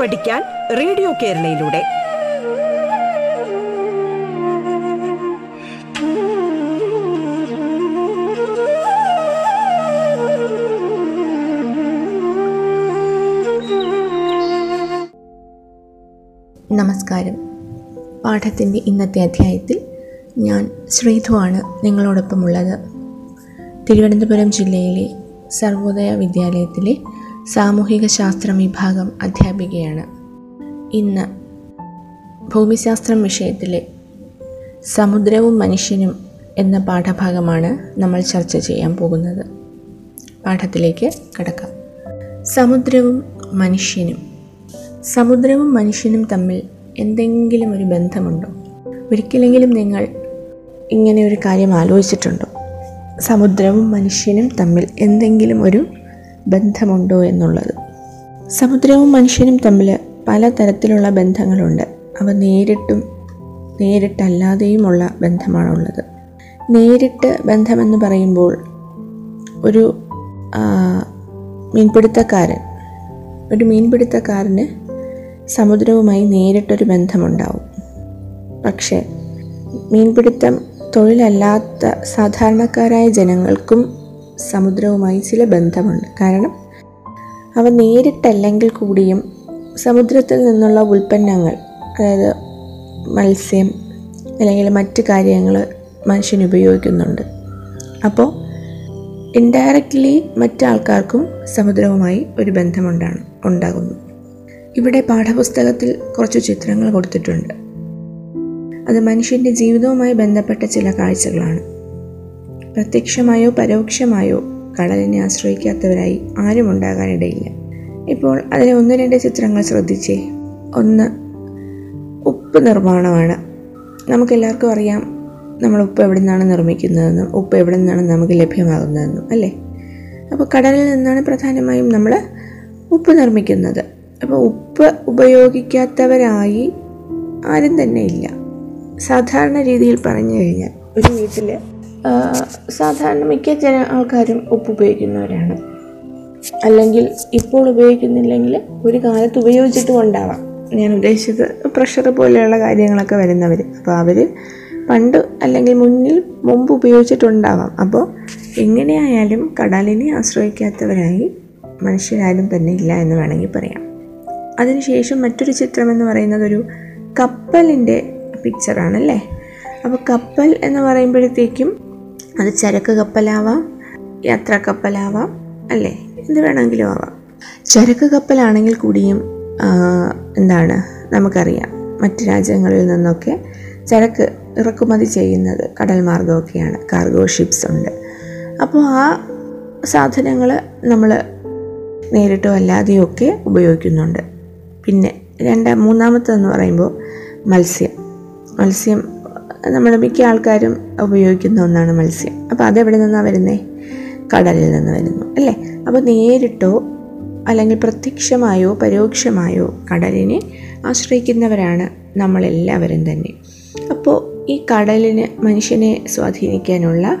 പഠിക്കാൻ റേഡിയോ കേരളയിലൂടെ. നമസ്കാരം. പാഠത്തിന്റെ ഇന്നത്തെ അധ്യായത്തിൽ ഞാൻ ശ്രീധുവാണ് നിങ്ങളോടൊപ്പമുള്ളത്. തിരുവനന്തപുരം ജില്ലയിലെ സർവോദയ വിദ്യാലയത്തിലെ സാമൂഹിക ശാസ്ത്രം വിഭാഗം അധ്യാപികയാണ്. ഇന്ന് ഭൂമിശാസ്ത്രം വിഷയത്തിലെ സമുദ്രവും മനുഷ്യനും എന്ന പാഠഭാഗമാണ് നമ്മൾ ചർച്ച ചെയ്യാൻ പോകുന്നത്. പാഠത്തിലേക്ക് കടക്കാം. സമുദ്രവും മനുഷ്യനും. സമുദ്രവും മനുഷ്യനും തമ്മിൽ എന്തെങ്കിലും ഒരു ബന്ധമുണ്ടോ? ഒരിക്കലെങ്കിലും നിങ്ങൾ ഇങ്ങനെ ഒരു കാര്യം ആലോചിച്ചിട്ടുണ്ടോ? സമുദ്രവും മനുഷ്യനും തമ്മിൽ എന്തെങ്കിലും ഒരു ബന്ധമുണ്ടോ എന്നുള്ളത്. സമുദ്രവും മനുഷ്യനും തമ്മിൽ പലതരത്തിലുള്ള ബന്ധങ്ങളുണ്ട്. അവ നേരിട്ടും നേരിട്ടല്ലാതെയുമുള്ള ബന്ധമാണുള്ളത്. നേരിട്ട് ബന്ധമെന്ന് പറയുമ്പോൾ ഒരു മീൻപിടുത്തക്കാരൻ ഒരു മീൻപിടുത്തക്കാരന് സമുദ്രവുമായി നേരിട്ടൊരു ബന്ധമുണ്ടാവും. പക്ഷേ മീൻപിടുത്തം തൊഴിലല്ലാത്ത സാധാരണക്കാരായ ജനങ്ങൾക്കും സമുദ്രവുമായി ചില ബന്ധമുണ്ട്. കാരണം അവ നേരിട്ടല്ലെങ്കിൽ കൂടിയും സമുദ്രത്തിൽ നിന്നുള്ള ഉൽപ്പന്നങ്ങൾ അതായത് മത്സ്യം അല്ലെങ്കിൽ മറ്റ് കാര്യങ്ങൾ മനുഷ്യൻ ഉപയോഗിക്കുന്നുണ്ട്. അപ്പോൾ ഇൻഡയറക്റ്റ്ലി മറ്റാൾക്കാർക്കും സമുദ്രവുമായി ഒരു ബന്ധമുണ്ടാണ് ഉണ്ടാകുന്നു. ഇവിടെ പാഠപുസ്തകത്തിൽ കുറച്ച് ചിത്രങ്ങൾ കൊടുത്തിട്ടുണ്ട്. അത് മനുഷ്യന്റെ ജീവിതവുമായി ബന്ധപ്പെട്ട ചില കാഴ്ചകളാണ്. പ്രത്യക്ഷമായോ പരോക്ഷമായോ കടലിനെ ആശ്രയിക്കാത്തവരായി ആരും ഉണ്ടാകാനിടയില്ല ഇപ്പോൾ അതിലെ ഒന്ന് രണ്ട് ചിത്രങ്ങൾ ശ്രദ്ധിച്ചേ. ഒന്ന് ഉപ്പ് നിർമ്മാണമാണ്. നമുക്കെല്ലാവർക്കും അറിയാം നമ്മൾ ഉപ്പ് എവിടെ നിന്നാണ് നിർമ്മിക്കുന്നതെന്നും ഉപ്പ് എവിടെ നിന്നാണ് നമുക്ക് ലഭ്യമാകുന്നതെന്നും അല്ലേ? അപ്പോൾ കടലിൽ നിന്നാണ് പ്രധാനമായും നമ്മൾ ഉപ്പ് നിർമ്മിക്കുന്നത്. അപ്പോൾ ഉപ്പ് ഉപയോഗിക്കാത്തവരായി ആരും തന്നെ ഇല്ല. സാധാരണ രീതിയിൽ പറഞ്ഞു കഴിഞ്ഞാൽ ഒരു വീട്ടിൽ സാധാരണ മിക്ക ജന ആൾക്കാരും ഉപ്പ് ഉപയോഗിക്കുന്നവരാണ്. അല്ലെങ്കിൽ ഇപ്പോൾ ഉപയോഗിക്കുന്നില്ലെങ്കിൽ ഒരു കാലത്ത് ഉപയോഗിച്ചിട്ടും ഉണ്ടാവാം ഞാൻ ഉദ്ദേശിച്ചത് പ്രഷർ പോലെയുള്ള കാര്യങ്ങളൊക്കെ വരുന്നവർ അപ്പോൾ അവർ പണ്ട് അല്ലെങ്കിൽ മുന്നിൽ മുമ്പ് ഉപയോഗിച്ചിട്ടുണ്ടാവാം. അപ്പോൾ എങ്ങനെയായാലും കടലിനെ ആശ്രയിക്കാത്തവരായി മനുഷ്യരാരും തന്നെ ഇല്ല എന്ന് വേണമെങ്കിൽ പറയാം. അതിനുശേഷം മറ്റൊരു ചിത്രം എന്ന് പറയുന്നത് ഒരു കപ്പലിന്റെ പിക്ചറാണല്ലേ അപ്പോൾ കപ്പൽ എന്ന് പറയുമ്പോഴത്തേക്കും അത് ചരക്ക് കപ്പലാവാം യാത്രാ കപ്പലാവാം അല്ലേ? എന്ത് വേണമെങ്കിലും ആവാം. ചരക്ക് കപ്പലാണെങ്കിൽ കൂടിയും എന്താണ് നമുക്കറിയാം മറ്റ് രാജ്യങ്ങളിൽ നിന്നൊക്കെ ചരക്ക് ഇറക്കുമതി ചെയ്യുന്നത് കടൽ മാർഗമൊക്കെയാണ് കാർഗോ ഷിപ്സ് ഉണ്ട്. അപ്പോൾ ആ സാധനങ്ങൾ നമ്മൾ നേരിട്ടോ അല്ലാതെയോ ഒക്കെ ഉപയോഗിക്കുന്നുണ്ട്. പിന്നെ രണ്ട് മൂന്നാമത്തെന്ന് പറയുമ്പോൾ മത്സ്യം. മത്സ്യം നമ്മൾ മിക്ക ആൾക്കാരും ഉപയോഗിക്കുന്ന ഒന്നാണ് മത്സ്യം. അപ്പോൾ അതെവിടെ നിന്നാണ് വരുന്നത് കടലിൽ നിന്ന് വരുന്നു അല്ലേ? അപ്പോൾ നേരിട്ടോ അല്ലെങ്കിൽ പ്രത്യക്ഷമായോ പരോക്ഷമായോ കടലിനെ ആശ്രയിക്കുന്നവരാണ് നമ്മളെല്ലാവരും തന്നെ. അപ്പോൾ ഈ കടലിന് മനുഷ്യനെ സ്വാധീനിക്കാനുള്ള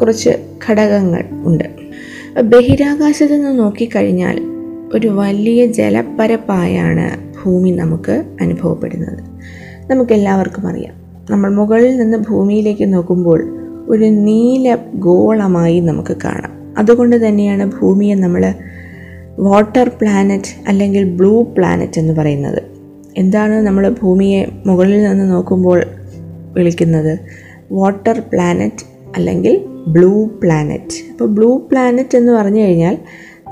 കുറച്ച് ഘടകങ്ങൾ ഉണ്ട്. ബഹിരാകാശത്ത് നിന്ന് നോക്കിക്കഴിഞ്ഞാൽ ഒരു വലിയ ജലപ്പരപ്പായാണ് ഭൂമി നമുക്ക് അനുഭവപ്പെടുന്നത്. നമുക്കെല്ലാവർക്കും അറിയാം. നമ്മൾ മുകളിൽ നിന്ന് ഭൂമിയിലേക്ക് നോക്കുമ്പോൾ ഒരു നീല ഗോളമായി നമുക്ക് കാണാം. അതുകൊണ്ട് തന്നെയാണ് ഭൂമിയെ നമ്മൾ വാട്ടർ പ്ലാനറ്റ് അല്ലെങ്കിൽ ബ്ലൂ പ്ലാനറ്റ് എന്ന് പറയുന്നത്. എന്താണ് നമ്മൾ ഭൂമിയെ മുകളിൽ നിന്ന് നോക്കുമ്പോൾ വിളിക്കുന്നത്? വാട്ടർ പ്ലാനറ്റ് അല്ലെങ്കിൽ ബ്ലൂ പ്ലാനറ്റ് അപ്പോൾ ബ്ലൂ പ്ലാനറ്റ് എന്ന് പറഞ്ഞു കഴിഞ്ഞാൽ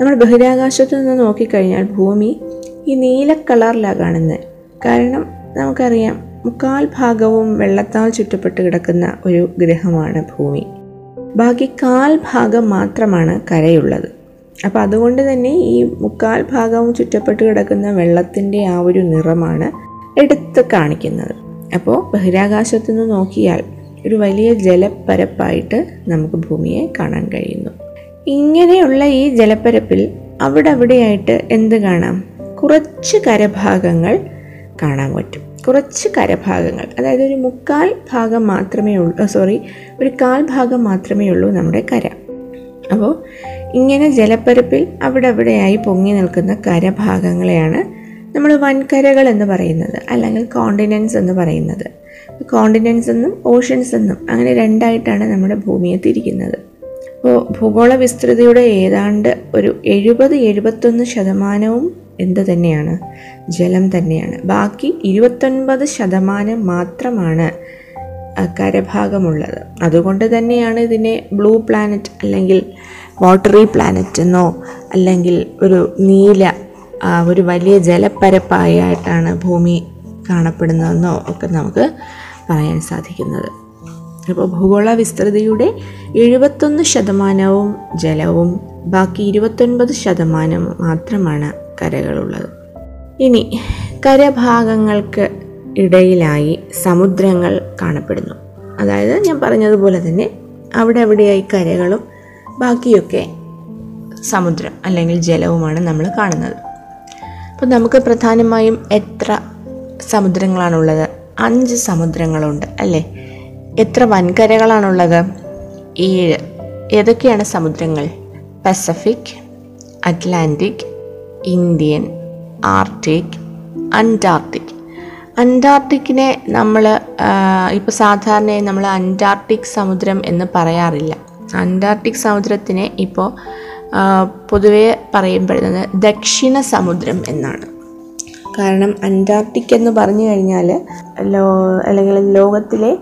നമ്മൾ ബഹിരാകാശത്ത് നിന്ന് നോക്കിക്കഴിഞ്ഞാൽ ഭൂമി ഈ നീല കളറിലാണ് കാണുന്നത് കാരണം നമുക്കറിയാം മുക്കാൽ ഭാഗവും വെള്ളത്താൽ ചുറ്റപ്പെട്ട് കിടക്കുന്ന ഒരു ഗ്രഹമാണ് ഭൂമി. ബാക്കി കാൽ ഭാഗം മാത്രമാണ് കരയുള്ളത്. അപ്പോൾ അതുകൊണ്ട് തന്നെ ഈ മുക്കാൽ ഭാഗവും ചുറ്റപ്പെട്ട് കിടക്കുന്ന വെള്ളത്തിന്റെ ആ ഒരു നിറമാണ് എടുത്ത് കാണിക്കുന്നത്. അപ്പോൾ ബഹിരാകാശത്തു നിന്ന് നോക്കിയാൽ ഒരു വലിയ ജലപ്പരപ്പായിട്ട് നമുക്ക് ഭൂമിയെ കാണാൻ കഴിയുന്നു. ഇങ്ങനെയുള്ള ഈ ജലപ്പരപ്പിൽ അവിടെ അവിടെയായിട്ട് എന്ത് കാണാം? കുറച്ച് കരഭാഗങ്ങൾ കാണാൻ പറ്റും. കുറച്ച് കരഭാഗങ്ങൾ അതായത് ഒരു മുക്കാൽ ഭാഗം മാത്രമേ ഉള്ളൂ സോറി ഒരു കാൽ ഭാഗം മാത്രമേ ഉള്ളൂ നമ്മുടെ കര. അപ്പോൾ ഇങ്ങനെ ജലപ്പരപ്പിൽ അവിടെ അവിടെയായി പൊങ്ങി നിൽക്കുന്ന കരഭാഗങ്ങളെയാണ് നമ്മൾ വൻകരകൾ എന്ന് പറയുന്നത് അല്ലെങ്കിൽ കോണ്ടിനൻസ് എന്ന് പറയുന്നത്. കോണ്ടിനൻസ് എന്നും ഓഷൻസ് എന്നും അങ്ങനെ രണ്ടായിട്ടാണ് നമ്മുടെ ഭൂമിയെ തിരിക്കുന്നത്. അപ്പോൾ ഭൂഗോള വിസ്തൃതിയുടെ ഏതാണ്ട് ഒരു എഴുപത് എഴുപത്തൊന്ന് ശതമാനവും എന്ത് തന്നെയാണ്? ജലം തന്നെയാണ്. ബാക്കി ഇരുപത്തൊൻപത് ശതമാനം മാത്രമാണ് കരഭാഗമുള്ളത്. അതുകൊണ്ട് തന്നെയാണ് ഇതിനെ ബ്ലൂ പ്ലാനറ്റ് അല്ലെങ്കിൽ വാട്ടറി പ്ലാനറ്റ് എന്നോ അല്ലെങ്കിൽ ഒരു നീല ഒരു വലിയ ജലപ്പരപ്പായിട്ടാണ് ഭൂമി കാണപ്പെടുന്നതെന്നോ ഒക്കെ നമുക്ക് പറയാൻ സാധിക്കുന്നത്. അപ്പോൾ ഭൂഗോള വിസ്തൃതിയുടെ എഴുപത്തൊന്ന് ശതമാനവും ജലവും ബാക്കി ഇരുപത്തൊൻപത് ശതമാനം മാത്രമാണ് കരകളുള്ളത്. ഇനി കരഭാഗങ്ങൾക്ക് ഇടയിലായി സമുദ്രങ്ങൾ കാണപ്പെടുന്നു. അതായത് ഞാൻ പറഞ്ഞതുപോലെ തന്നെ അവിടെ അവിടെയായി കരകളും ബാക്കിയൊക്കെ സമുദ്രം അല്ലെങ്കിൽ ജലവുമാണ് നമ്മൾ കാണുന്നത്. അപ്പോൾ നമുക്ക് പ്രധാനമായും എത്ര സമുദ്രങ്ങളാണുള്ളത്? അഞ്ച് സമുദ്രങ്ങളുണ്ട് അല്ലേ? എത്ര വൻകരകളാണുള്ളത്? ഏഴ്. ഏതൊക്കെയാണ് സമുദ്രങ്ങൾ? Pacific Atlantic Indian Arctic Antarctic. അന്റാർട്ടിക്കിനെ നമ്മൾ ഇപ്പോൾ സാധാരണയായി നമ്മൾ അന്റാർട്ടിക് സമുദ്രം എന്ന് പറയാറില്ല. അന്റാർട്ടിക് സമുദ്രത്തിനെ ഇപ്പോൾ പൊതുവെ പറയപ്പെടുന്നത് ദക്ഷിണ സമുദ്രം എന്നാണ്. കാരണം അന്റാർട്ടിക് എന്ന് പറഞ്ഞു കഴിഞ്ഞാൽ ലോ അല്ലെങ്കിൽ ലോകത്തിലെ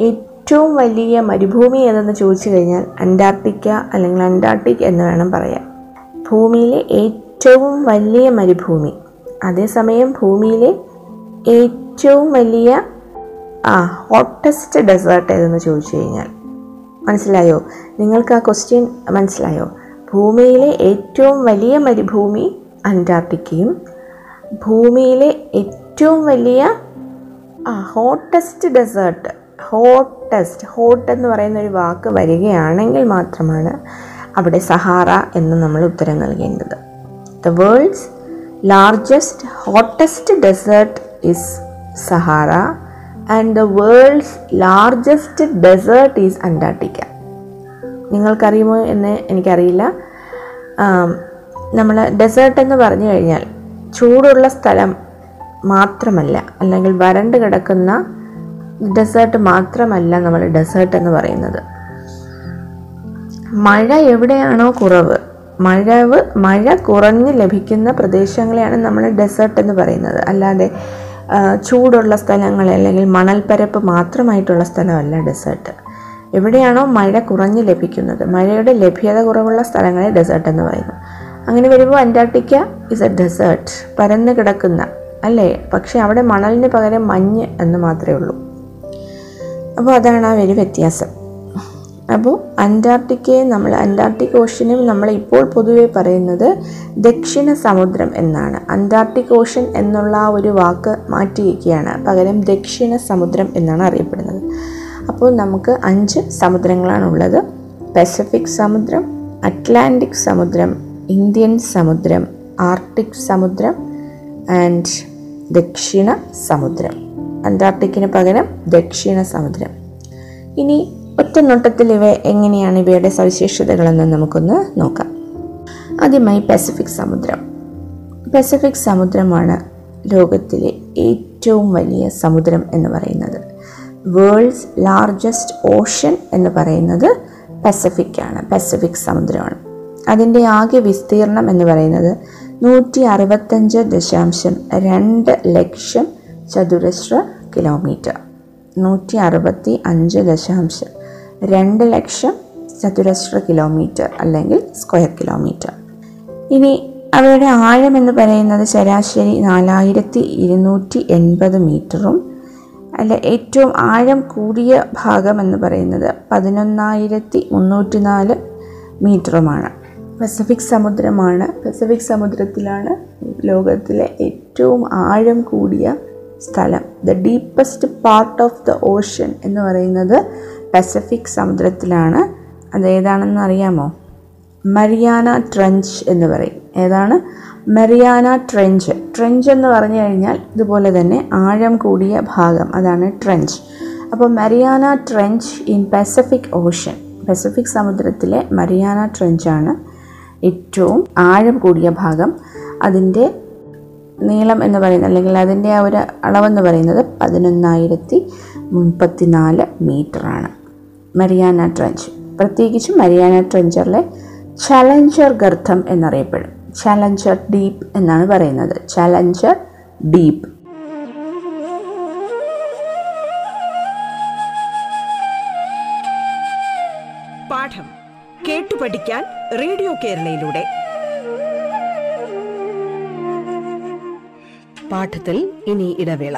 ഏറ്റവും വലിയ മരുഭൂമി ഏതെന്ന് ചോദിച്ചു കഴിഞ്ഞാൽ അന്റാർട്ടിക്ക അല്ലെങ്കിൽ അന്റാർട്ടിക് എന്ന് വേണം പറയാൻ. ഭൂമിയിലെ ഏറ്റവും വലിയ മരുഭൂമി. അതേസമയം ഭൂമിയിലെ ഏറ്റവും വലിയ ആ ഹോട്ടസ്റ്റ് ഡെസേർട്ട് ഏതെന്ന് ചോദിച്ചു കഴിഞ്ഞാൽ. മനസ്സിലായോ? നിങ്ങൾക്ക് ആ ക്വസ്റ്റ്യൻ മനസ്സിലായോ? ഭൂമിയിലെ ഏറ്റവും വലിയ മരുഭൂമി അന്റാർട്ടിക്കയും ഭൂമിയിലെ ഏറ്റവും വലിയ ആ ഹോട്ടസ്റ്റ് ഡെസേർട്ട് ഹോട്ടസ്റ്റ് ഹോട്ട് എന്ന് പറയുന്ന ഒരു വാക്ക് വരികയാണെങ്കിൽ മാത്രമാണ് അവിടെ സഹാറ എന്ന് നമ്മൾ ഉത്തരം നൽകേണ്ടത്. The world's largest hottest desert is Sahara and the world's largest desert is Antarctica നിങ്ങൾക്കറിയുമോ എന്ന് എനിക്കറിയില്ല. നമ്മൾ ഡെസേർട്ട് എന്ന് പറഞ്ഞു കഴിഞ്ഞാൽ ചൂടുള്ള സ്ഥലം മാത്രമല്ല അല്ലെങ്കിൽ വരണ്ട് കിടക്കുന്ന ഡെസേർട്ട് മാത്രമല്ല നമ്മൾ ഡെസേർട്ട് എന്ന് പറയുന്നത്. മഴ എവിടെയാണോ കുറവ് മഴവ് മഴ കുറഞ്ഞ് ലഭിക്കുന്ന പ്രദേശങ്ങളെയാണ് നമ്മൾ ഡെസേർട്ട് എന്ന് പറയുന്നത്. അല്ലാതെ ചൂടുള്ള സ്ഥലങ്ങൾ അല്ലെങ്കിൽ മണൽപ്പരപ്പ് മാത്രമായിട്ടുള്ള സ്ഥലമല്ല ഡെസേർട്ട് എവിടെയാണോ മഴ കുറഞ്ഞ് ലഭിക്കുന്നത്. മഴയുടെ ലഭ്യത കുറവുള്ള സ്ഥലങ്ങളെ ഡെസേർട്ട് എന്ന് പറയുന്നു. അങ്ങനെ വരുമ്പോൾ അന്റാർട്ടിക്ക ഇസ് എ ഡെസേർട്ട് പരന്ന് കിടക്കുന്ന അല്ലേ? പക്ഷെ അവിടെ മണലിന് പകരം മഞ്ഞ് എന്ന് മാത്രമേ ഉള്ളൂ. അപ്പോൾ അതാണ് ആ ഒരു വ്യത്യാസം. അപ്പോൾ അന്റാർട്ടിക്കയെ നമ്മൾ അന്റാർട്ടിക് ഓഷ്യനും നമ്മൾ ഇപ്പോൾ പൊതുവെ പറയുന്നത് ദക്ഷിണ സമുദ്രം എന്നാണ്. അന്റാർട്ടിക് ഓഷ്യൻ എന്നുള്ള ആ ഒരു വാക്ക് മാറ്റിയിരിക്കുകയാണ് പകരം ദക്ഷിണ സമുദ്രം എന്നാണ് അറിയപ്പെടുന്നത്. അപ്പോൾ നമുക്ക് അഞ്ച് സമുദ്രങ്ങളാണുള്ളത് പസഫിക് സമുദ്രം അറ്റ്ലാന്റിക് സമുദ്രം ഇന്ത്യൻ സമുദ്രം ആർട്ടിക് സമുദ്രം ആൻഡ് ദക്ഷിണ സമുദ്രം. അന്റാർട്ടിക്കിന് പകരം ദക്ഷിണ സമുദ്രം. ഇനി ഒറ്റ നോട്ടത്തിൽ ഇവ എങ്ങനെയാണ് ഇവയുടെ സവിശേഷതകളെന്ന് നമുക്കൊന്ന് നോക്കാം. ആദ്യമായി പസഫിക് സമുദ്രം. പസഫിക് സമുദ്രമാണ് ലോകത്തിലെ ഏറ്റവും വലിയ സമുദ്രം എന്ന് പറയുന്നത്. വേൾഡ്സ് ലാർജസ്റ്റ് ഓഷ്യൻ എന്ന് പറയുന്നത് പസഫിക് ആണ്. പസഫിക് സമുദ്രമാണ്. അതിന്റെ ആകെ വിസ്തീർണം എന്ന് പറയുന്നത് നൂറ്റി അറുപത്തഞ്ച് ദശാംശം രണ്ട് ലക്ഷം ചതുരശ്ര കിലോമീറ്റർ നൂറ്റി അറുപത്തി അഞ്ച് ദശാംശം രണ്ട് ലക്ഷം ചതുരശ്ര കിലോമീറ്റർ അല്ലെങ്കിൽ സ്ക്വയർ കിലോമീറ്റർ ഇനി അവയുടെ ആഴം എന്ന് പറയുന്നത് ശരാശരി നാലായിരത്തി ഇരുന്നൂറ്റി എൺപത് മീറ്ററും അല്ല ഏറ്റവും ആഴം കൂടിയ ഭാഗം എന്ന് പറയുന്നത് പതിനൊന്നായിരത്തി മുന്നൂറ്റി നാല് മീറ്ററുമാണ്. പസഫിക് സമുദ്രമാണ്. പസഫിക് സമുദ്രത്തിലാണ് ലോകത്തിലെ ഏറ്റവും ആഴം കൂടിയ സ്ഥലം. The deepest part of the ocean എന്ന് പറയുന്നത് പസഫിക് സമുദ്രത്തിലാണ്. അത് ഏതാണെന്ന് അറിയാമോ? മരിയാന ട്രഞ്ച് എന്ന് പറയും. ഏതാണ്? മരിയാന ട്രെഞ്ച് ട്രെഞ്ച് എന്ന് പറഞ്ഞു കഴിഞ്ഞാൽ ഇതുപോലെ തന്നെ ആഴം കൂടിയ ഭാഗം. അതാണ് ട്രെഞ്ച് അപ്പോൾ Mariana trench in Pacific ocean Pacific സമുദ്രത്തിലെ മരിയാന ട്രെഞ്ചാണ് ഏറ്റവും ആഴം കൂടിയ ഭാഗം. അതിന്റെ നീളം എന്ന് പറയുന്നത് അല്ലെങ്കിൽ അതിന്റെ ആ ഒരു അളവെന്ന് പറയുന്നത് പതിനൊന്നായിരത്തി മുപ്പത്തിനാല് മീറ്ററാണ് മരിയാന ട്രഞ്ച് പ്രത്യേകിച്ചും മരിയാന ട്രഞ്ചറിലെ ചലഞ്ചർ ഗർത്തം എന്നറിയപ്പെടും. ചലഞ്ചർ ഡീപ്പ് എന്നാണ് പറയുന്നത്. ചലഞ്ചർ ഡീപ്പ് പാഠം കേട്ടു പഠിക്കാൻ റേഡിയോ കേരളയിലൂടെ. പാഠത്തിൽ ഇനി ഇടവേള.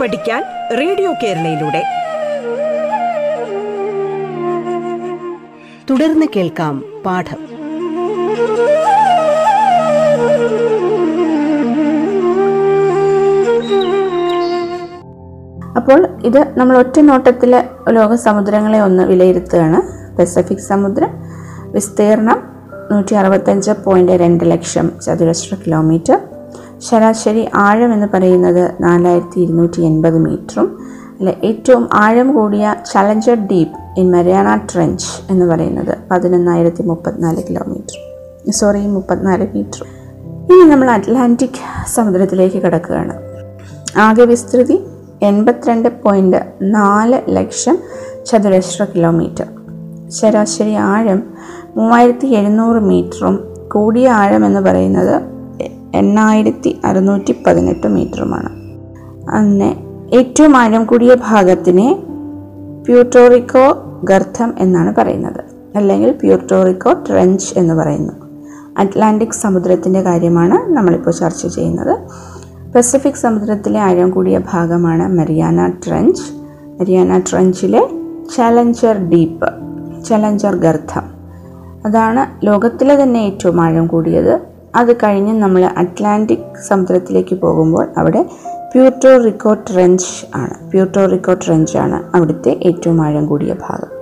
പഠിക്കാൻ റേഡിയോ കേരളയിലൂടെ. തുടർന്ന് കേൾക്കാം പാഠം. അപ്പോൾ ഇത് നമ്മൾ ഒറ്റ നോട്ടത്തിലെ ലോക സമുദ്രങ്ങളെ ഒന്ന് വിലയിരുത്തുകയാണ്. പസഫിക് സമുദ്രം വിസ്തീർണം നൂറ്റി അറുപത്തഞ്ച് പോയിന്റ് രണ്ട് ലക്ഷം ചതുരശ്ര കിലോമീറ്റർ ശരാശരി ആഴം എന്ന് പറയുന്നത് നാലായിരത്തി ഇരുന്നൂറ്റി എൺപത് മീറ്ററും അല്ലെ ഏറ്റവും ആഴം കൂടിയ Challenger deep in Mariana trench എന്ന് പറയുന്നത് പതിനൊന്നായിരത്തി മുപ്പത്തിനാല് കിലോമീറ്റർ. സോറി മുപ്പത്തിനാല് മീറ്റർ. ഇനി നമ്മൾ അറ്റ്ലാന്റിക് സമുദ്രത്തിലേക്ക് കിടക്കുകയാണ്. ആകെ വിസ്തൃതി എൺപത്തിരണ്ട് പോയിന്റ് നാല് ലക്ഷം ചതുരശ്ര കിലോമീറ്റർ. ശരാശരി ആഴം മൂവായിരത്തി എഴുന്നൂറ് മീറ്ററും കൂടിയ ആഴം എന്ന് പറയുന്നത് എണ്ണായിരത്തി അറുന്നൂറ്റി പതിനെട്ട് മീറ്ററുമാണ്. അങ്ങനെ ഏറ്റവും ആഴം കൂടിയ ഭാഗത്തിനെ പ്യൂട്ടോറിക്കോ ഗർത്തം എന്നാണ് പറയുന്നത്. അല്ലെങ്കിൽ പ്യൂട്ടോറിക്കോ ട്രെഞ്ച് എന്ന് പറയുന്നു. അറ്റ്ലാന്റിക് സമുദ്രത്തിന്റെ കാര്യമാണ് നമ്മളിപ്പോൾ ചർച്ച ചെയ്യുന്നത്. പസഫിക് സമുദ്രത്തിലെ ആഴം കൂടിയ ഭാഗമാണ് മരിയാന ട്രെഞ്ച്. മരിയാന ട്രെഞ്ചിലെ ചലഞ്ചർ ഡീപ്പ് ചലഞ്ചർ ഗർത്തം അതാണ് ലോകത്തിലെ തന്നെ ഏറ്റവും ആഴം കൂടിയത്. അത് കഴിഞ്ഞ് നമ്മൾ അറ്റ്ലാന്റിക് സമുദ്രത്തിലേക്ക് പോകുമ്പോൾ അവിടെ പ്യൂട്ടോ റിക്കോ ട്രെഞ്ച് ആണ്. പ്യൂട്ടോ റിക്കോ ട്രെഞ്ച് ആണ് അവിടുത്തെ ഏറ്റവും ആഴം കൂടിയ ഭാഗം.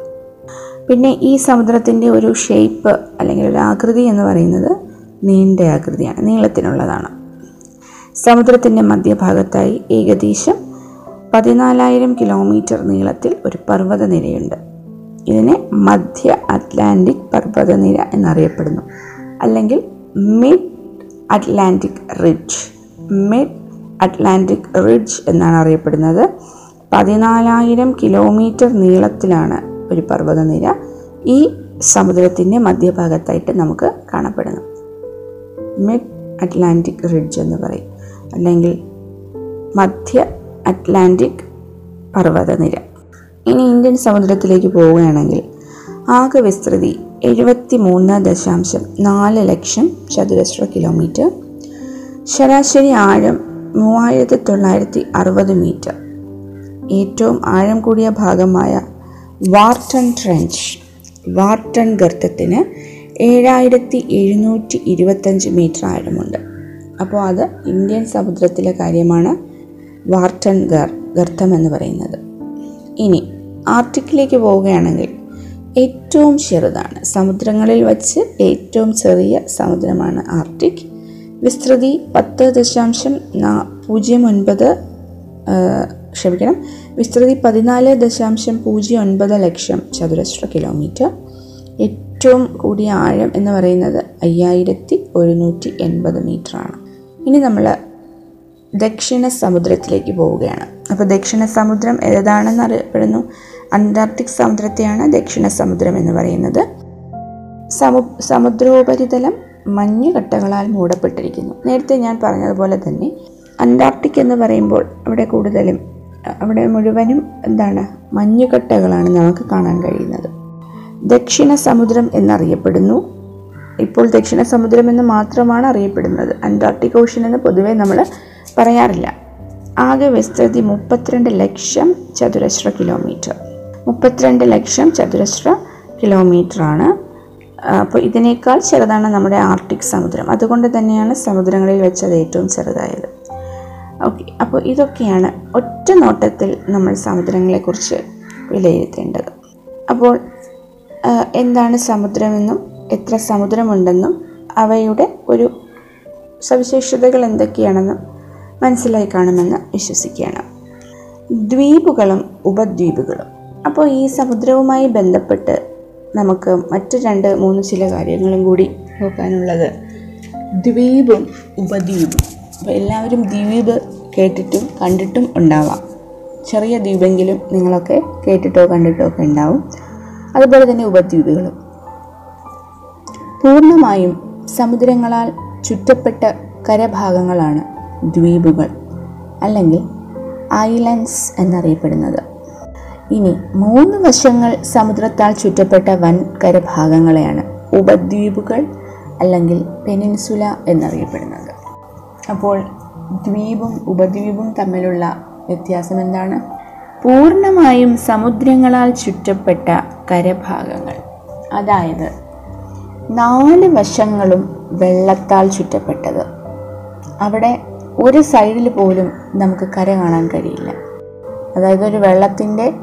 പിന്നെ ഈ സമുദ്രത്തിന്റെ ഒരു ഷേപ്പ് അല്ലെങ്കിൽ ഒരു ആകൃതി എന്ന് പറയുന്നത് നീണ്ട ആകൃതിയാണ് നീളത്തിനുള്ളതാണ്. സമുദ്രത്തിന്റെ മധ്യഭാഗത്തായി ഏകദേശം പതിനാലായിരം കിലോമീറ്റർ നീളത്തിൽ ഒരു പർവതനിരയുണ്ട്. ഇതിനെ മധ്യ അറ്റ്ലാന്റിക് പർവതനിര എന്നറിയപ്പെടുന്നു. അല്ലെങ്കിൽ mid Atlantic ridge. Mid Atlantic ridge എന്നാണ് അറിയപ്പെടുന്നത്. പതിനാലായിരം കിലോമീറ്റർ നീളത്തിലാണ് ഒരു പർവതനിര. ഈ സമുദ്രത്തിന്റെ മധ്യഭാഗത്തായിട്ട് നമുക്ക് കാണപ്പെടുന്നു. മിഡ് അറ്റ്ലാന്റിക് റിഡ്ജ് എന്ന് പറയും. അല്ലെങ്കിൽ മധ്യ അറ്റ്ലാന്റിക് പർവതനിര. ഇനി ഇന്ത്യൻ സമുദ്രത്തിലേക്ക് പോവുകയാണെങ്കിൽ ആകെ വിസ്തൃതി എഴുപത്തി മൂന്ന് ദശാംശം നാല് ലക്ഷം ചതുരശ്ര കിലോമീറ്റർ ശരാശരി ആഴം മൂവായിരത്തി തൊള്ളായിരത്തി അറുപത് മീറ്റർ ഏറ്റവും ആഴം കൂടിയ ഭാഗമായ വാർട്ടൺ ട്രെഞ്ച് വാർട്ടൺ ഗർത്തത്തിന് ഏഴായിരത്തി എഴുന്നൂറ്റി ഇരുപത്തഞ്ച് മീറ്റർ ആഴമുണ്ട്. അപ്പോൾ അത് ഇന്ത്യൻ സമുദ്രത്തിലെ കാര്യമാണ് വാർട്ടൺ ഗർ ഗർത്തം എന്ന് പറയുന്നത്. ഇനി ആർട്ടിക്കിലേക്ക് പോവുകയാണെങ്കിൽ ഏറ്റവും ചെറുതാണ്. സമുദ്രങ്ങളിൽ വച്ച് ഏറ്റവും ചെറിയ സമുദ്രമാണ് ആർട്ടിക്. വിസ്തൃതി പത്ത് ദശാംശം നാ പൂജ്യം ഒൻപത് ക്ഷമിക്കണം. വിസ്തൃതി പതിനാല് ദശാംശം പൂജ്യം ഒൻപത് ലക്ഷം ചതുരശ്ര കിലോമീറ്റർ. ഏറ്റവും കൂടിയ ആഴം എന്ന് പറയുന്നത് അയ്യായിരത്തി ഒരുന്നൂറ്റി എൺപത് മീറ്ററാണ്. ഇനി നമ്മൾ ദക്ഷിണ സമുദ്രത്തിലേക്ക് പോവുകയാണ്. അപ്പോൾ ദക്ഷിണ സമുദ്രം ഏതാണെന്ന് അറിയപ്പെടുന്നു? അന്റാർട്ടിക് സമുദ്രത്തെയാണ് ദക്ഷിണ സമുദ്രം എന്ന് പറയുന്നത്. സമു സമുദ്രോപരിതലം മഞ്ഞുകട്ടകളാൽ മൂടപ്പെട്ടിരിക്കുന്നു. നേരത്തെ ഞാൻ പറഞ്ഞതുപോലെ തന്നെ അന്റാർട്ടിക് എന്ന് പറയുമ്പോൾ അവിടെ കൂടുതലും അവിടെ മുഴുവനും എന്താണ് മഞ്ഞുകട്ടകളാണ് നമുക്ക് കാണാൻ കഴിയുന്നത്. ദക്ഷിണ സമുദ്രം എന്നറിയപ്പെടുന്നു. ഇപ്പോൾ ദക്ഷിണ സമുദ്രം എന്ന് മാത്രമാണ് അറിയപ്പെടുന്നത്. അന്റാർട്ടിക് ഓഷൻ എന്ന് പൊതുവേ നമ്മൾ പറയാറില്ല. ആകെ വിസ്തൃതി മുപ്പത്തിരണ്ട് ലക്ഷം ചതുരശ്ര കിലോമീറ്റർ. മുപ്പത്തിരണ്ട് ലക്ഷം ചതുരശ്ര കിലോമീറ്ററാണ് അപ്പോൾ ഇതിനേക്കാൾ ചെറുതാണ് നമ്മുടെ ആർട്ടിക് സമുദ്രം. അതുകൊണ്ട് തന്നെയാണ് സമുദ്രങ്ങളിൽ വെച്ച് അത് ഏറ്റവും ചെറുതായത്. ഓക്കെ അപ്പോൾ ഇതൊക്കെയാണ് ഒറ്റ നോട്ടത്തിൽ നമ്മൾ സമുദ്രങ്ങളെക്കുറിച്ച് വിലയിരുത്തേണ്ടത്. അപ്പോൾ എന്താണ് സമുദ്രമെന്നും എത്ര സമുദ്രമുണ്ടെന്നും അവയുടെ ഒരു സവിശേഷതകൾ എന്തൊക്കെയാണെന്നും മനസ്സിലായി കാണുമെന്ന് വിശ്വസിക്കുകയാണ്. ദ്വീപുകളും ഉപദ്വീപുകളും. അപ്പോൾ ഈ സമുദ്രവുമായി ബന്ധപ്പെട്ട് നമുക്ക് മറ്റ് രണ്ട് മൂന്ന് ചില കാര്യങ്ങളും കൂടി നോക്കാനുള്ളത്. ദ്വീപും ഉപദ്വീപും. അപ്പോൾ എല്ലാവരും ദ്വീപ് കേട്ടിട്ടും കണ്ടിട്ടും ഉണ്ടാവാം. ചെറിയ ദ്വീപെങ്കിലും നിങ്ങളൊക്കെ കേട്ടിട്ടോ കണ്ടിട്ടോ ഒക്കെ ഉണ്ടാവും. അതുപോലെ തന്നെ ഉപദ്വീപുകളും. പൂർണമായും സമുദ്രങ്ങളാൽ ചുറ്റപ്പെട്ട കരഭാഗങ്ങളാണ് ദ്വീപുകൾ അല്ലെങ്കിൽ ഐലൻഡ്സ് എന്നറിയപ്പെടുന്നത്. ഇനി മൂന്ന് വശങ്ങൾ സമുദ്രത്താൽ ചുറ്റപ്പെട്ട വൻകര ഭാഗങ്ങളെയാണ് ഉപദ്വീപുകൾ അല്ലെങ്കിൽ പെനിൻസുല എന്നറിയപ്പെടുന്നത്. അപ്പോൾ ദ്വീപും ഉപദ്വീപും തമ്മിലുള്ള വ്യത്യാസം എന്താണ്? പൂർണമായും സമുദ്രങ്ങളാൽ ചുറ്റപ്പെട്ട കരഭാഗങ്ങൾ. അതായത് നാല് വശങ്ങളും വെള്ളത്താൽ ചുറ്റപ്പെട്ടത്. അവിടെ ഒരു സൈഡിൽ പോലും നമുക്ക് കര കാണാൻ കഴിയില്ല. അതായത് ഒരു വെള്ളത്തിന്റെ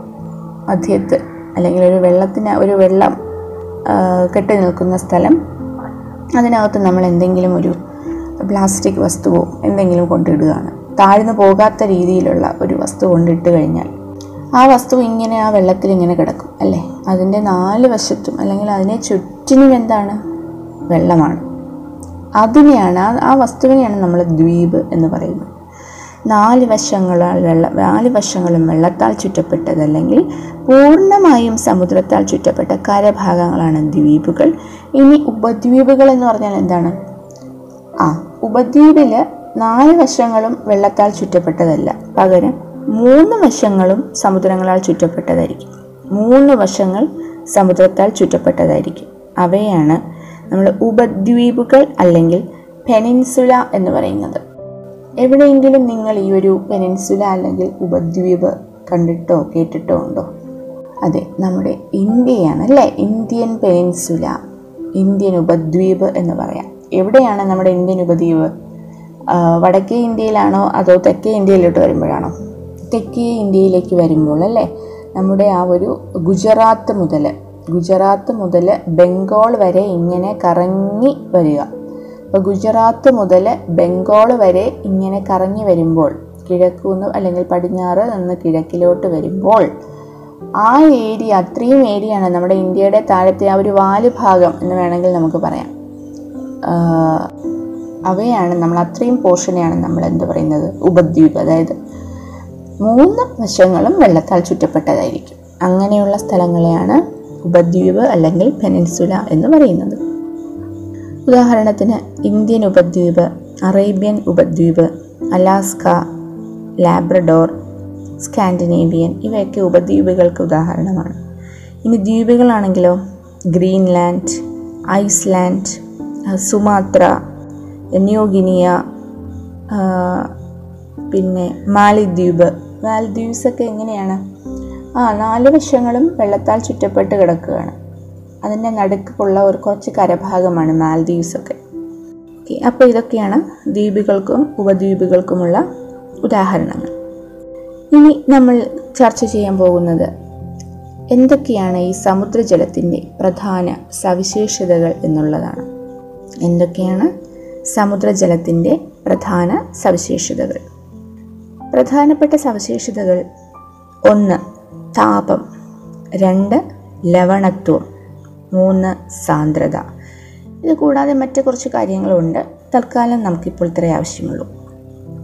മധ്യത്ത് അല്ലെങ്കിൽ ഒരു വെള്ളത്തിന് ഒരു വെള്ളം കെട്ടി നിൽക്കുന്ന സ്ഥലം. അതിനകത്ത് നമ്മൾ എന്തെങ്കിലും ഒരു പ്ലാസ്റ്റിക് വസ്തുവോ എന്തെങ്കിലും കൊണ്ടിടുകയാണ്. താഴ്ന്നു പോകാത്ത രീതിയിലുള്ള ഒരു വസ്തു കൊണ്ടിട്ട് കഴിഞ്ഞാൽ ആ വസ്തു ഇങ്ങനെ ആ വെള്ളത്തിൽ ഇങ്ങനെ കിടക്കും അല്ലേ? അതിന്റെ നാല് വശത്തും അല്ലെങ്കിൽ അതിനെ ചുറ്റിനും എന്താണ്? വെള്ളമാണ്. അതിനെയാണ് ആ വസ്തുവിനെയാണ് നമ്മൾ ദ്വീപ് എന്ന് പറയുന്നത്. നാല് വശങ്ങളാൽ വെള്ള നാല് വശങ്ങളും വെള്ളത്താൽ ചുറ്റപ്പെട്ടതല്ലെങ്കിൽ പൂർണമായും സമുദ്രത്താൽ ചുറ്റപ്പെട്ട കരഭാഗങ്ങളാണ് ദ്വീപുകൾ. ഇനി ഉപദ്വീപുകൾ എന്ന് പറഞ്ഞാൽ എന്താണ്? ആ ഉപദ്വീപിൽ നാല് വശങ്ങളും വെള്ളത്താൽ ചുറ്റപ്പെട്ടതല്ല. പകരം മൂന്ന് വശങ്ങളും സമുദ്രങ്ങളാൽ ചുറ്റപ്പെട്ടതായിരിക്കും. മൂന്ന് വശങ്ങൾ സമുദ്രത്താൽ ചുറ്റപ്പെട്ടതായിരിക്കും. അവയാണ് നമ്മൾ ഉപദ്വീപുകൾ അല്ലെങ്കിൽ പെനിൻസുല എന്ന് പറയുന്നത്. എവിടെയെങ്കിലും നിങ്ങൾ ഈ ഒരു പെനിൻസുല അല്ലെങ്കിൽ ഉപദ്വീപ് കണ്ടിട്ടോ കേട്ടിട്ടോ ഉണ്ടോ? അതെ നമ്മുടെ ഇന്ത്യയാണ് അല്ലേ? ഇന്ത്യൻ പെനിൻസുല ഇന്ത്യൻ ഉപദ്വീപ് എന്ന് പറയാം. എവിടെയാണ് നമ്മുടെ ഇന്ത്യൻ ഉപദ്വീപ്? വടക്കേ ഇന്ത്യയിലാണോ അതോ തെക്കേ ഇന്ത്യയിലോട്ട് വരുമ്പോഴാണോ? തെക്കേ ഇന്ത്യയിലേക്ക് വരുമ്പോൾ അല്ലേ? നമ്മുടെ ആ ഒരു ഗുജറാത്ത് മുതൽ ഗുജറാത്ത് മുതൽ ബംഗാൾ വരെ ഇങ്ങനെ കറങ്ങി വരിക. അപ്പോൾ ഗുജറാത്ത് മുതൽ ബംഗാൾ വരെ ഇങ്ങനെ കറങ്ങി വരുമ്പോൾ കിഴക്കുനിന്ന് അല്ലെങ്കിൽ പടിഞ്ഞാറ് നിന്ന് കിഴക്കിലോട്ട് വരുമ്പോൾ ആ ഏരിയ അത്രയും ഏരിയയാണ് നമ്മുടെ ഇന്ത്യയുടെ താഴത്തെ ആ ഒരു വാൽ ഭാഗം എന്ന് വേണമെങ്കിൽ നമുക്ക് പറയാം. അവയാണ് നമ്മൾ അത്രയും പോർഷനെയാണ് നമ്മൾ എന്ത് പറയുന്നത്? ഉപദ്വീപ്. അതായത് മൂന്ന് വശങ്ങളും വെള്ളത്താൽ ചുറ്റപ്പെട്ടതായിരിക്കും. അങ്ങനെയുള്ള സ്ഥലങ്ങളെയാണ് ഉപദ്വീപ് അല്ലെങ്കിൽ പെനിൻസുല എന്ന് പറയുന്നത്. ഉദാഹരണത്തിന് ഇന്ത്യൻ ഉപദ്വീപ് അറേബ്യൻ ഉപദ്വീപ് അലാസ്ക ലാബ്രഡോർ സ്കാൻഡിനേവിയൻ ഇവയൊക്കെ ഉപദ്വീപുകൾക്ക് ഉദാഹരണമാണ്. ഇനി ദ്വീപുകളാണെങ്കിലോ? Greenland Iceland Sumatra New Guinea പിന്നെ മാലിദ്വീപ്. മാലിദ്വീപ്സ് ഒക്കെ എങ്ങനെയാണ്? ആ നാല് വശങ്ങളും വെള്ളത്താൽ ചുറ്റപ്പെട്ട് കിടക്കുകയാണ്. അതിന്റെ നടുക്കുള്ള ഒരു കുറച്ച് കരഭാഗമാണ് മാൽദ്വീപ്സ് ഒക്കെ ഓക്കെ അപ്പോൾ ഇതൊക്കെയാണ് ദ്വീപുകൾക്കും ഉപദ്വീപുകൾക്കുമുള്ള ഉദാഹരണങ്ങൾ. ഇനി നമ്മൾ ചർച്ച ചെയ്യാൻ പോകുന്നത് എന്തൊക്കെയാണ് ഈ സമുദ്രജലത്തിന്റെ പ്രധാന സവിശേഷതകൾ എന്നുള്ളതാണ്. എന്തൊക്കെയാണ് സമുദ്രജലത്തിന്റെ പ്രധാന സവിശേഷതകൾ? പ്രധാനപ്പെട്ട സവിശേഷതകൾ ഒന്ന് താപം. രണ്ട് ലവണത്വം. മൂന്ന് സാന്ദ്രത. ഇത് കൂടാതെ മറ്റു കുറച്ച് കാര്യങ്ങളുണ്ട്. തൽക്കാലം നമുക്കിപ്പോൾ ഇത്രേ ആവശ്യമുള്ളൂ.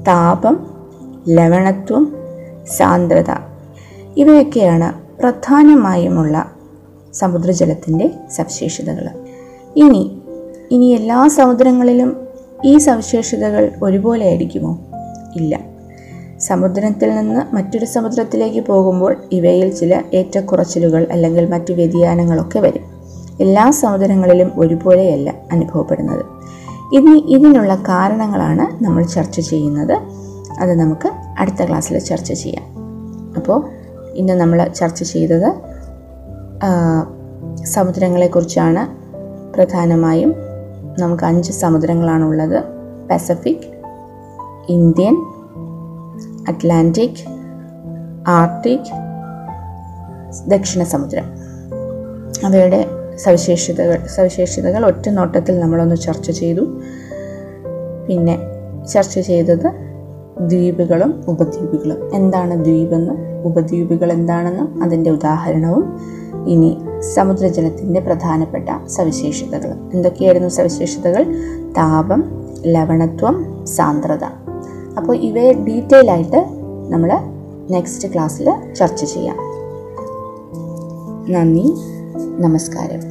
താപം ലവണത്വം സാന്ദ്രത. ഇവയൊക്കെയാണ് പ്രധാനമായുമുള്ള സമുദ്രജലത്തിന്റെ സവിശേഷതകൾ. ഇനി ഇനി എല്ലാ സമുദ്രങ്ങളിലും ഈ സവിശേഷതകൾ ഒരുപോലെ ആയിരിക്കുമോ? ഇല്ല. സമുദ്രത്തിൽ നിന്ന് മറ്റൊരു സമുദ്രത്തിലേക്ക് പോകുമ്പോൾ ഇവയിൽ ചില ഏറ്റക്കുറച്ചിലുകൾ അല്ലെങ്കിൽ മറ്റു വ്യതിയാനങ്ങളൊക്കെ വരും. എല്ലാ സമുദ്രങ്ങളിലും ഒരുപോലെയല്ല അനുഭവപ്പെടുന്നത്. ഇനി ഇതിനുള്ള കാരണങ്ങളാണ് നമ്മൾ ചർച്ച ചെയ്യുന്നത്. അത് നമുക്ക് അടുത്ത ക്ലാസ്സിൽ ചർച്ച ചെയ്യാം. അപ്പോൾ ഇന്ന് നമ്മൾ ചർച്ച ചെയ്തത് സമുദ്രങ്ങളെക്കുറിച്ചാണ്. പ്രധാനമായും നമുക്ക് അഞ്ച് സമുദ്രങ്ങളാണുള്ളത്. പസഫിക് ഇന്ത്യൻ അറ്റ്ലാന്റിക് ആർട്ടിക് ദക്ഷിണ സമുദ്രം. അവയുടെ സവിശേഷതകൾ സവിശേഷതകൾ ഒറ്റ നോട്ടത്തിൽ നമ്മളൊന്ന് ചർച്ച ചെയ്തു. പിന്നെ ചർച്ച ചെയ്തത് ദ്വീപുകളും ഉപദ്വീപുകളും. എന്താണ് ദ്വീപെന്നും ഉപദ്വീപുകൾ എന്താണെന്നും അതിന്റെ ഉദാഹരണവും ഇനി സമുദ്രജലത്തിന്റെ പ്രധാനപ്പെട്ട സവിശേഷതകൾ എന്തൊക്കെയായിരുന്നു സവിശേഷതകൾ? താപം ലവണത്വം സാന്ദ്രത. അപ്പോൾ ഇവയെ ഡീറ്റെയിൽ ആയിട്ട് നമ്മൾ നെക്സ്റ്റ് ക്ലാസ്സിൽ ചർച്ച ചെയ്യാം. നന്ദി നമസ്കാരം.